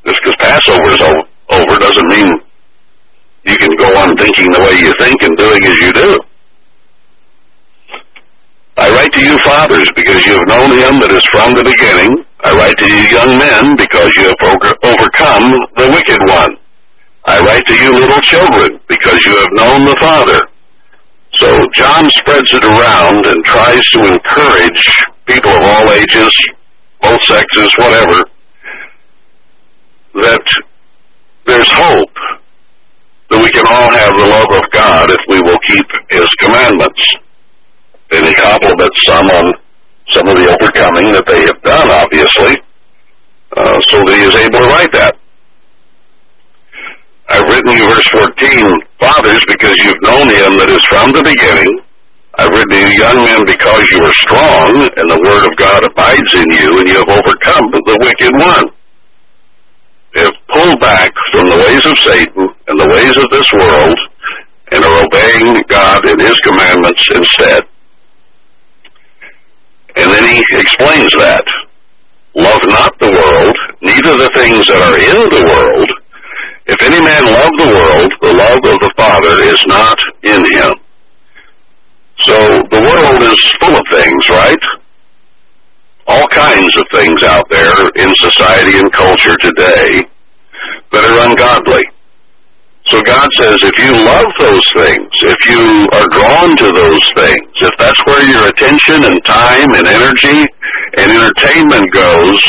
Just because Passover is over doesn't mean you can go on thinking the way you think and doing as you do. I write to you fathers because you have known him that is from the beginning. I write to you young men because you have overcome the wicked one. I write to you little children because you have known the Father. So John spreads it around and tries to encourage people of all ages, both sexes, whatever, that there's hope that we can all have the love of God if we will keep His commandments. And he compliments some on some of the overcoming that they have done, obviously, uh, so that he is able to write that. I've written you verse 14, fathers, because you've known him that is from the beginning. I've written you young men because you are strong, and the word of God abides in you, and you have overcome the wicked one. Have pulled back from the ways of Satan and the ways of this world, and are obeying God and his commandments instead. And then he explains that. Love not the world, neither the things that are in the world. If any man love the world, the love of the Father is not in him. So the world is full of things, right? All kinds of things out there in society and culture today that are ungodly. So God says if you love those things, if you are drawn to those things, if that's where your attention and time and energy and entertainment goes,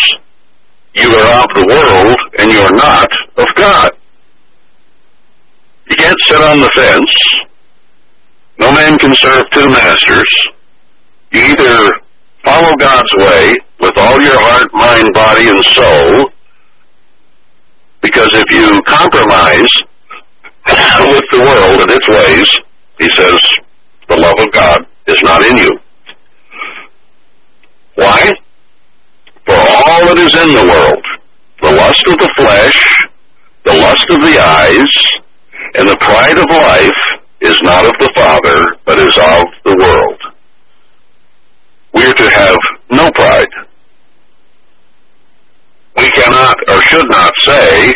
you are of the world and you are not of God. You can't sit on the fence. No man can serve two masters. You either follow God's way with all your heart, mind, body, and soul, because if you compromise the world and its ways, he says, the love of God is not in you. Why? For all that is in the world, the lust of the flesh, the lust of the eyes, and the pride of life is not of the Father, but is of the world. We are to have no pride. We cannot or should not say,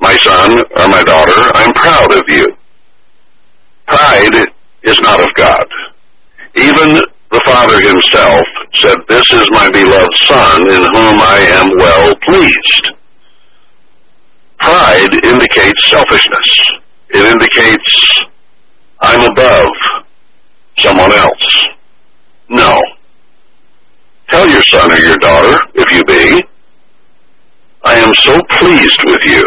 my son or my daughter, I'm proud of you. Pride is not of God. Even the Father himself said, This is my beloved Son in whom I am well pleased. Pride indicates selfishness. It indicates I'm above someone else. No. Tell your son or your daughter, if you be, I am so pleased with you.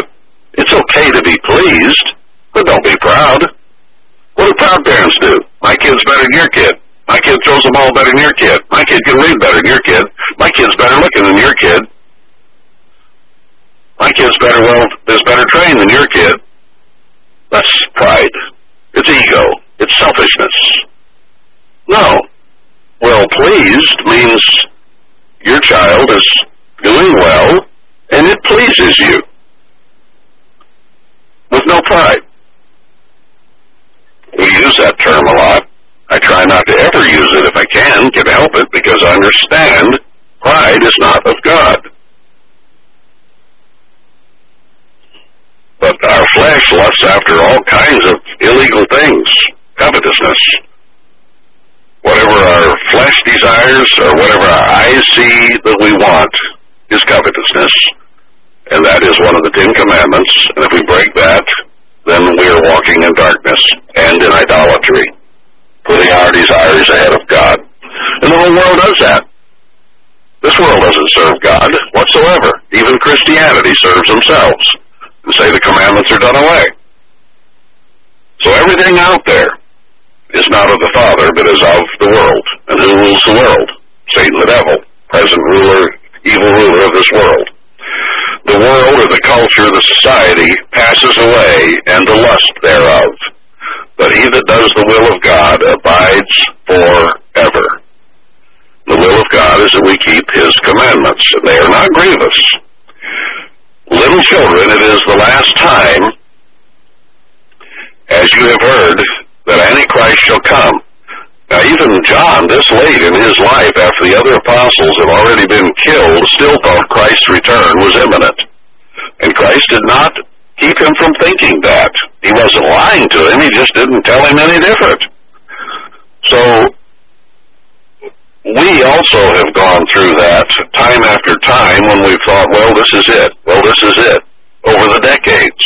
It's okay to be pleased, but don't be proud. What do proud parents do? My kid's better than your kid. My kid throws the ball better than your kid. My kid can read better than your kid. My kid's better looking than your kid. My kid's better well is better trained than your kid. That's pride. It's ego. It's selfishness. No. Well pleased means your child is doing well and it pleases you. With no pride. We use that term a lot. I try not to ever use it if I can, can help it, because I understand pride is not of God. But our flesh lusts after all kinds of illegal things. Covetousness. Whatever our flesh desires or whatever our eyes see that we want is covetousness. And that is one of the Ten Commandments. And if we break that, then we are walking in darkness and in idolatry, putting our desires ahead of God. And the whole world does that. This world doesn't serve God whatsoever. Even Christianity serves themselves and say the commandments are done away. So everything out there is not of the Father, but is of the world. And who rules the world? Satan the devil, present ruler, evil ruler of this world. The world or the culture, the society passes away and the lust thereof. But he that does the will of God abides forever. The will of God is that we keep his commandments. And they are not grievous. Little children, it is the last time, as you have heard, that Antichrist shall come. Now even John, this late in his life, after the other apostles had already been killed, still thought Christ's return was imminent. And Christ did not keep him from thinking that. He wasn't lying to him, he just didn't tell him any different. So, we also have gone through that time after time when we've thought, well, this is it. Well, this is it. Over the decades.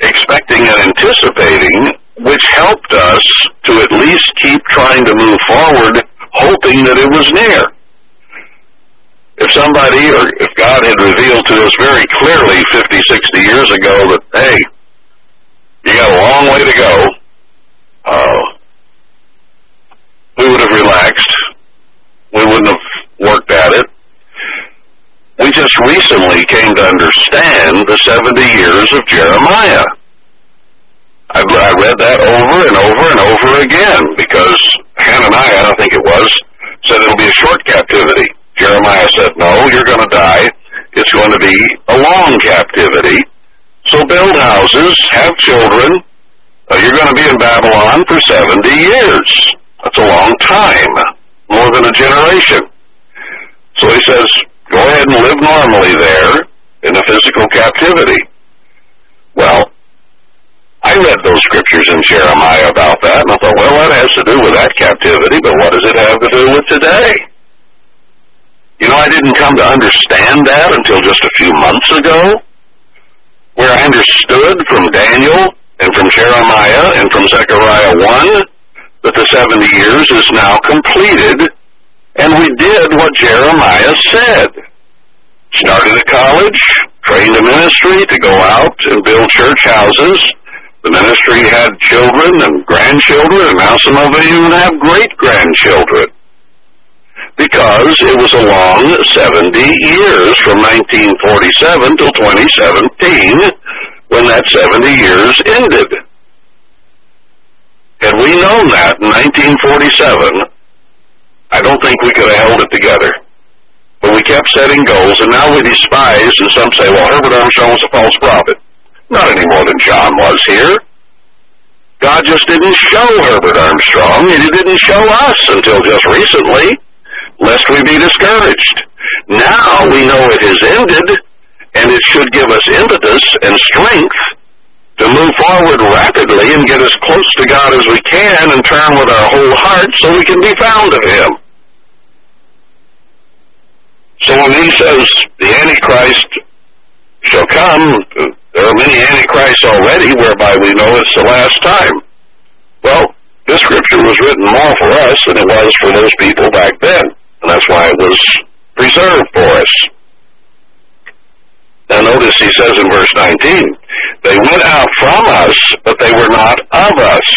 Expecting and anticipating, which helped us to at least keep trying to move forward, hoping that it was near. If somebody or if God had revealed to us very clearly 50, 60 years ago that, hey, you got a long way to go, uh, we would have relaxed. We wouldn't have worked at it. We just recently came to understand the 70 years of Jeremiah. I, I read that over and over and over again because Hananiah, I think it was, said it'll be a short captivity. Jeremiah said, no, you're going to die. It's going to be a long captivity. So build houses, have children. Uh, you're going to be in Babylon for 70 years. That's a long time, more than a generation. So he says, go ahead and live normally there in a physical captivity. Well, I read those scriptures in Jeremiah about that, and I thought, well, that has to do with that captivity, but what does it have to do with today? You know, I didn't come to understand that until just a few months ago, where I understood from Daniel and from Jeremiah and from Zechariah 1 that the 70 years is now completed, and we did what Jeremiah said. Started a college, trained a ministry to go out and build church houses. The ministry had children and grandchildren, and now some of them even have great-grandchildren. Because it was a long 70 years from 1947 till 2017 when that 70 years ended. Had we known that in 1947, I don't think we could have held it together. But we kept setting goals, and now we despise, and some say, well, Herbert Armstrong was a false prophet. Not any more than John was here. God just didn't show Herbert Armstrong, and he didn't show us until just recently, lest we be discouraged. Now we know it has ended, and it should give us impetus and strength to move forward rapidly and get as close to God as we can and turn with our whole heart so we can be found of Him. So when he says the Antichrist shall come, there are many Antichrists already whereby we know it's the last time. Well, this scripture was written more for us than it was for those people back then. And that's why it was preserved for us. Now notice he says in verse 19, they went out from us, but they were not of us.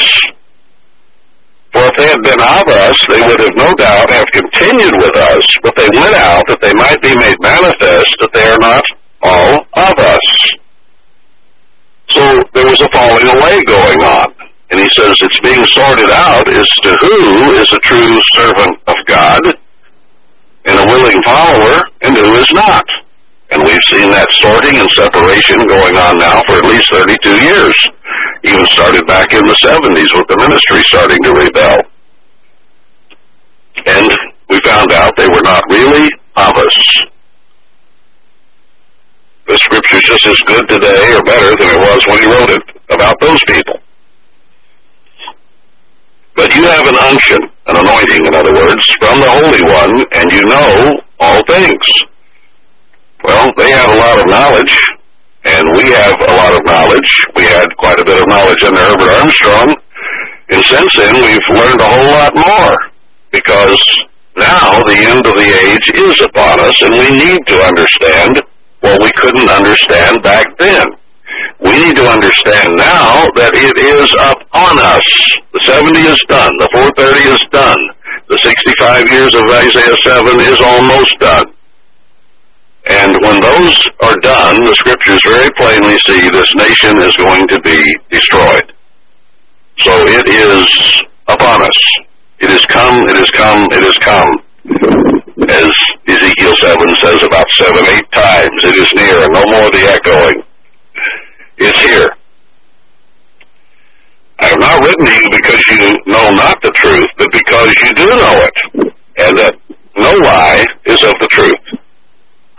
For if they had been of us, they would have no doubt have continued with us, but they went out that they might be made manifest that they are not all of us. So there was a falling away going on. And he says it's being sorted out as to who is a true servant of God and a willing follower and who is not. And we've seen that sorting and separation going on now for at least 32 years. Even started back in the 70s with the ministry starting to rebel. And we found out they were not really of us. The scripture's just as good today or better than it was when he wrote it about those people. But you have an unction, an anointing, in other words, from the Holy One, and you know all things. Well, they have a lot of knowledge, and we have a lot of knowledge. We had quite a bit of knowledge under Herbert Armstrong, and since then we've learned a whole lot more, because now the end of the age is upon us, and we need to understand what we couldn't understand back then. We need to understand now that it is upon us. The 70 is done. The 430 is done. The 65 years of Isaiah 7 is almost done. And when those are done, the scriptures very plainly see this nation is going to be destroyed. So it is upon us. It has come, it has come, it has come. As Ezekiel 7 says about seven, eight times, it is near, no more the echoing. It's here. I have not written to you because you know not the truth, but because you do know it, and that no lie is of the truth.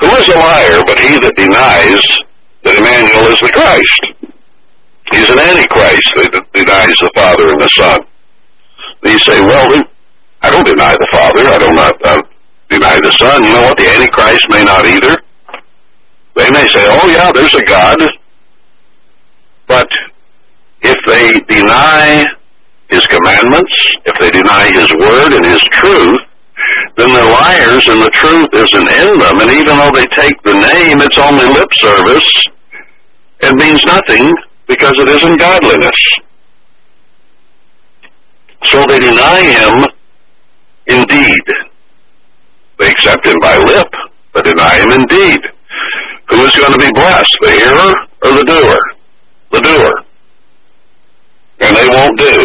Who is a liar but he that denies that Emmanuel is the Christ? He's an antichrist that denies the Father and the Son. You say, well, I don't deny the Father. I do not deny the Son. You know what? The Antichrist may not either. They may say, oh yeah, there's a God. But if they deny His commandments, if they deny His word and His truth, then they're liars and the truth isn't in them. And even though they take the name, it's only lip service. It means nothing because it isn't godliness. So they deny Him indeed. They accept Him by lip, deny Him indeed. Who is going to be blessed, the hearer or the doer? The doer. And they won't do.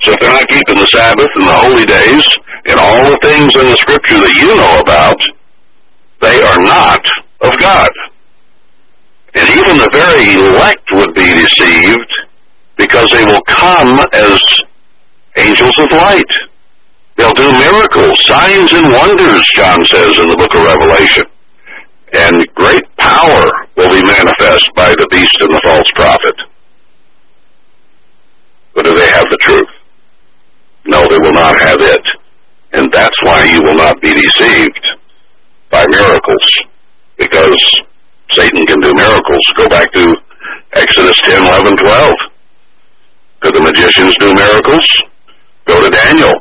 So if they're not keeping the Sabbath and the holy days and all the things in the Scripture that you know about, they are not of God. And even the very elect would be deceived because they will come as angels of light. They'll do miracles, signs and wonders, John says in the book of Revelation and great power will be manifest by the beast and the false prophet. But do they have the truth? No, they will not have it. And that's why you will not be deceived by miracles. Because Satan can do miracles. Go back to Exodus 10, 11, 12. Could the magicians do miracles? Go to Daniel.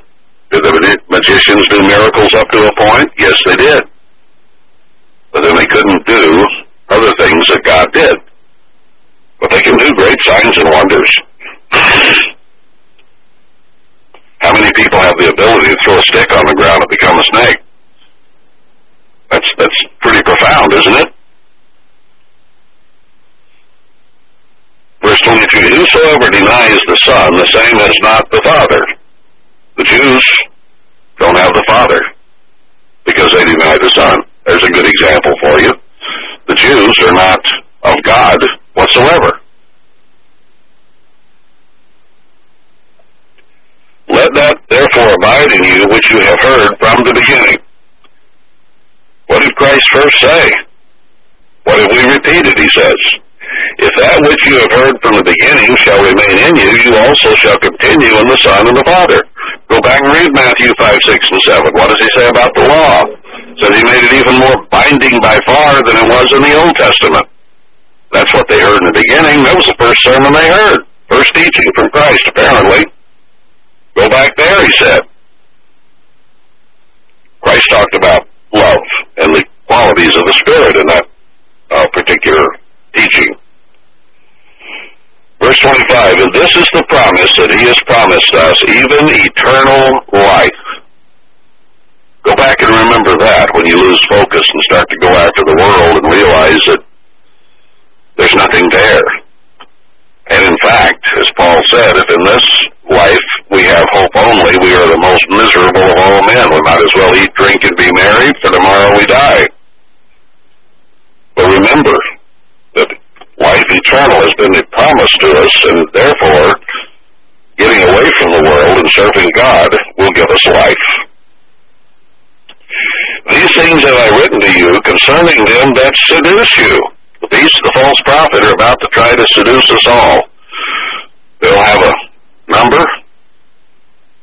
Did the magicians do miracles up to a point? Yes, they did but then they couldn't do other things that God did. But they can do great signs and wonders. How many people have the ability to throw a stick on the ground and become a snake? That's that's pretty profound, isn't it? Verse 23, Whosoever denies the Son, the same as not the Father. The Jews don't have the Father because they deny the Son. There's a good example for you. The Jews are not of God whatsoever. Let that therefore abide in you which you have heard from the beginning. What did Christ first say? What have we repeated, he says? If that which you have heard from the beginning shall remain in you, you also shall continue in the Son and the Father. Go back and read Matthew 5, 6, and 7. What does he say about the law? says he made it even more binding by far than it was in the Old Testament. That's what they heard in the beginning. That was the first sermon they heard. First teaching from Christ, apparently. Go back there, he said. Christ talked about love and the qualities of the Spirit in that uh, particular teaching. Verse 25, and this is the promise that he has promised us, even eternal life. Go back and remember that when you lose focus and start to go after the world and realize that there's nothing there. And in fact, as Paul said, if in this life we have hope only, we are the most miserable of all men. We might as well eat, drink, and be merry, for tomorrow we die. But remember that life eternal has been promised to us, and therefore, getting away from the world and serving God will give us life. These things have I written to you concerning them that seduce you. The beast the false prophet are about to try to seduce us all. They'll have a number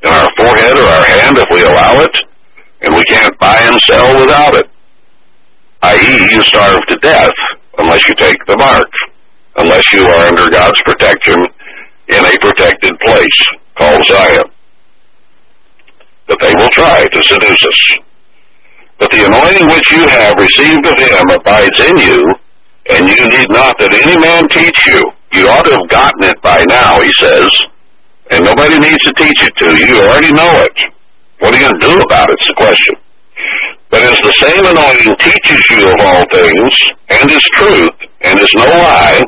in our forehead or our hand if we allow it, and we can't buy and sell without it. I.e., you starve to death unless you take the mark, unless you are under God's protection in a protected place called Zion. But they will try to seduce us. But the anointing which you have received of him abides in you, and you need not that any man teach you. You ought to have gotten it by now, he says. And nobody needs to teach it to you. You already know it. What are you going to do about it? it is the question. But as the same anointing teaches you of all things, and is truth, and is no lie,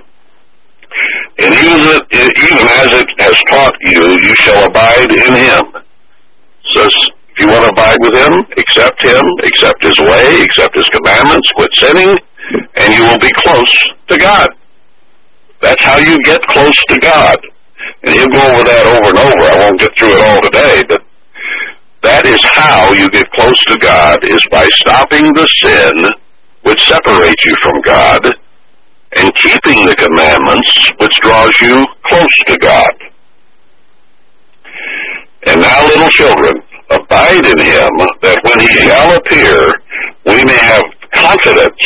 and even, even as it has taught you, you shall abide in him. So if you want to abide with him, accept him, accept his way, accept his commandments, quit sinning, and you will be close to God. That's how you get close to God. And he'll go over that over and over. I won't get through it all today, but you get close to God, is by stopping the sin which separates you from God and keeping the commandments which draws you close to God. And now, little children, abide in him, that when he shall appear, we may have confidence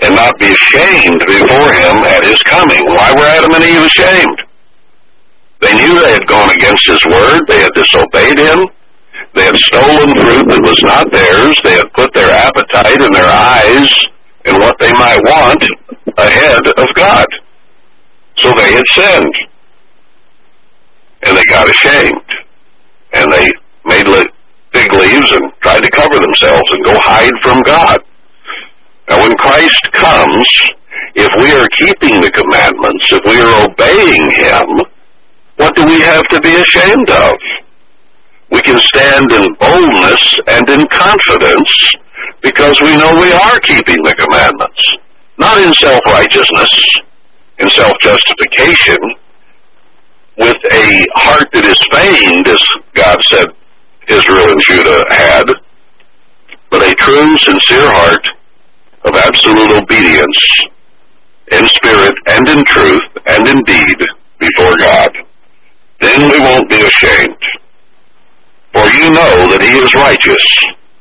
and not be ashamed before him at his coming. Why were Adam and Eve ashamed? They knew they had gone against his word. They had disobeyed him. They had stolen fruit that was not theirs. They had put their appetite and their eyes in what they might want ahead of God. So they had sinned. And they got ashamed. And they made big leaves and tried to cover themselves and go hide from God. Now when Christ comes, if we are keeping the commandments, if we are obeying Him, what do we have to be ashamed of? We can stand in boldness and in confidence because we know we are keeping the commandments. Not in self-righteousness, in self-justification, with a heart that is feigned, as God said Israel and Judah had, but a true, sincere heart of absolute obedience in spirit and in truth and in deed before God. Then we won't be ashamed. For you know that he is righteous.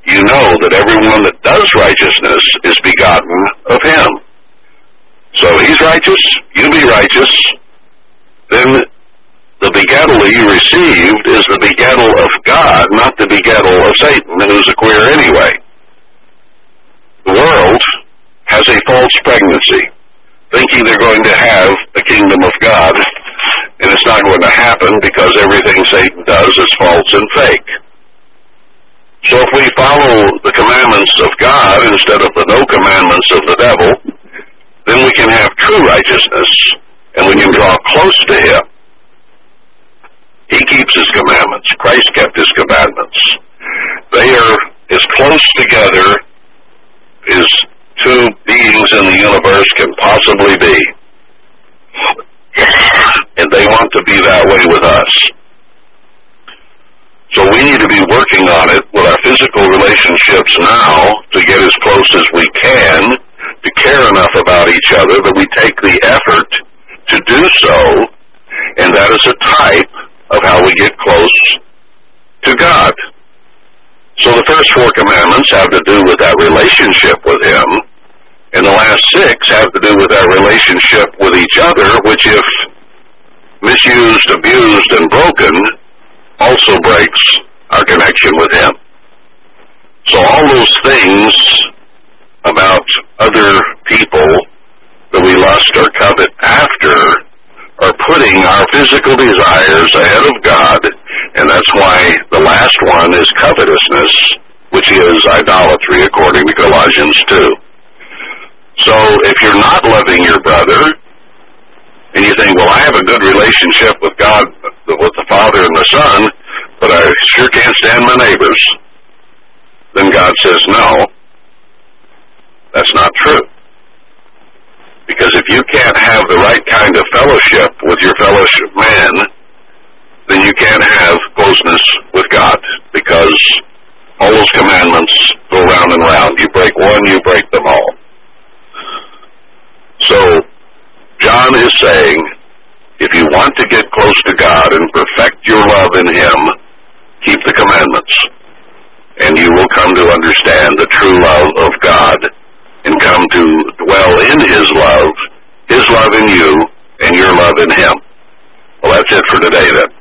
You know that everyone that does righteousness is begotten of him. So he's righteous, you be righteous, then the begettal you received is the begettal of God, not the begettal of Satan, who's a queer anyway. The world has a false pregnancy, thinking they're going to have the kingdom of God, and it's not going to happen because everything Satan does is false and fake. So if we follow the commandments of God instead of the no commandments of the devil, then we can have true righteousness, and we can draw close to Him. He keeps His commandments. Christ kept His commandments. They are as close together as two beings in the universe can possibly be. Want to be that way with us. So we need to be working on it with our physical relationships now to get as close as we can, to care enough about each other that we take the effort to do so, and that is a type of how we get close to God. So the first four commandments have to do with that relationship with Him, and the last six have to do with our relationship with each other, which if misused, abused, and broken, also breaks our connection with Him. So all those things about other people that we lust or covet after are putting our physical desires ahead of God, and that's why the last one is covetousness, which is idolatry according to Colossians 2. So if you're not loving your brother, and you think, well, I have a good relationship with God, with the Father and the Son, but I sure can't stand my neighbors, then God says, no, that's not true. Because if you can't have the right kind of fellowship with your fellowship man, then you can't have closeness with God. Because all those commandments go round and round. You break one, you break them all. So, John is saying, if you want to get close to God and perfect your love in Him, keep the commandments. And you will come to understand the true love of God and come to dwell in His love, His love in you, and your love in Him. Well, that's it for today then.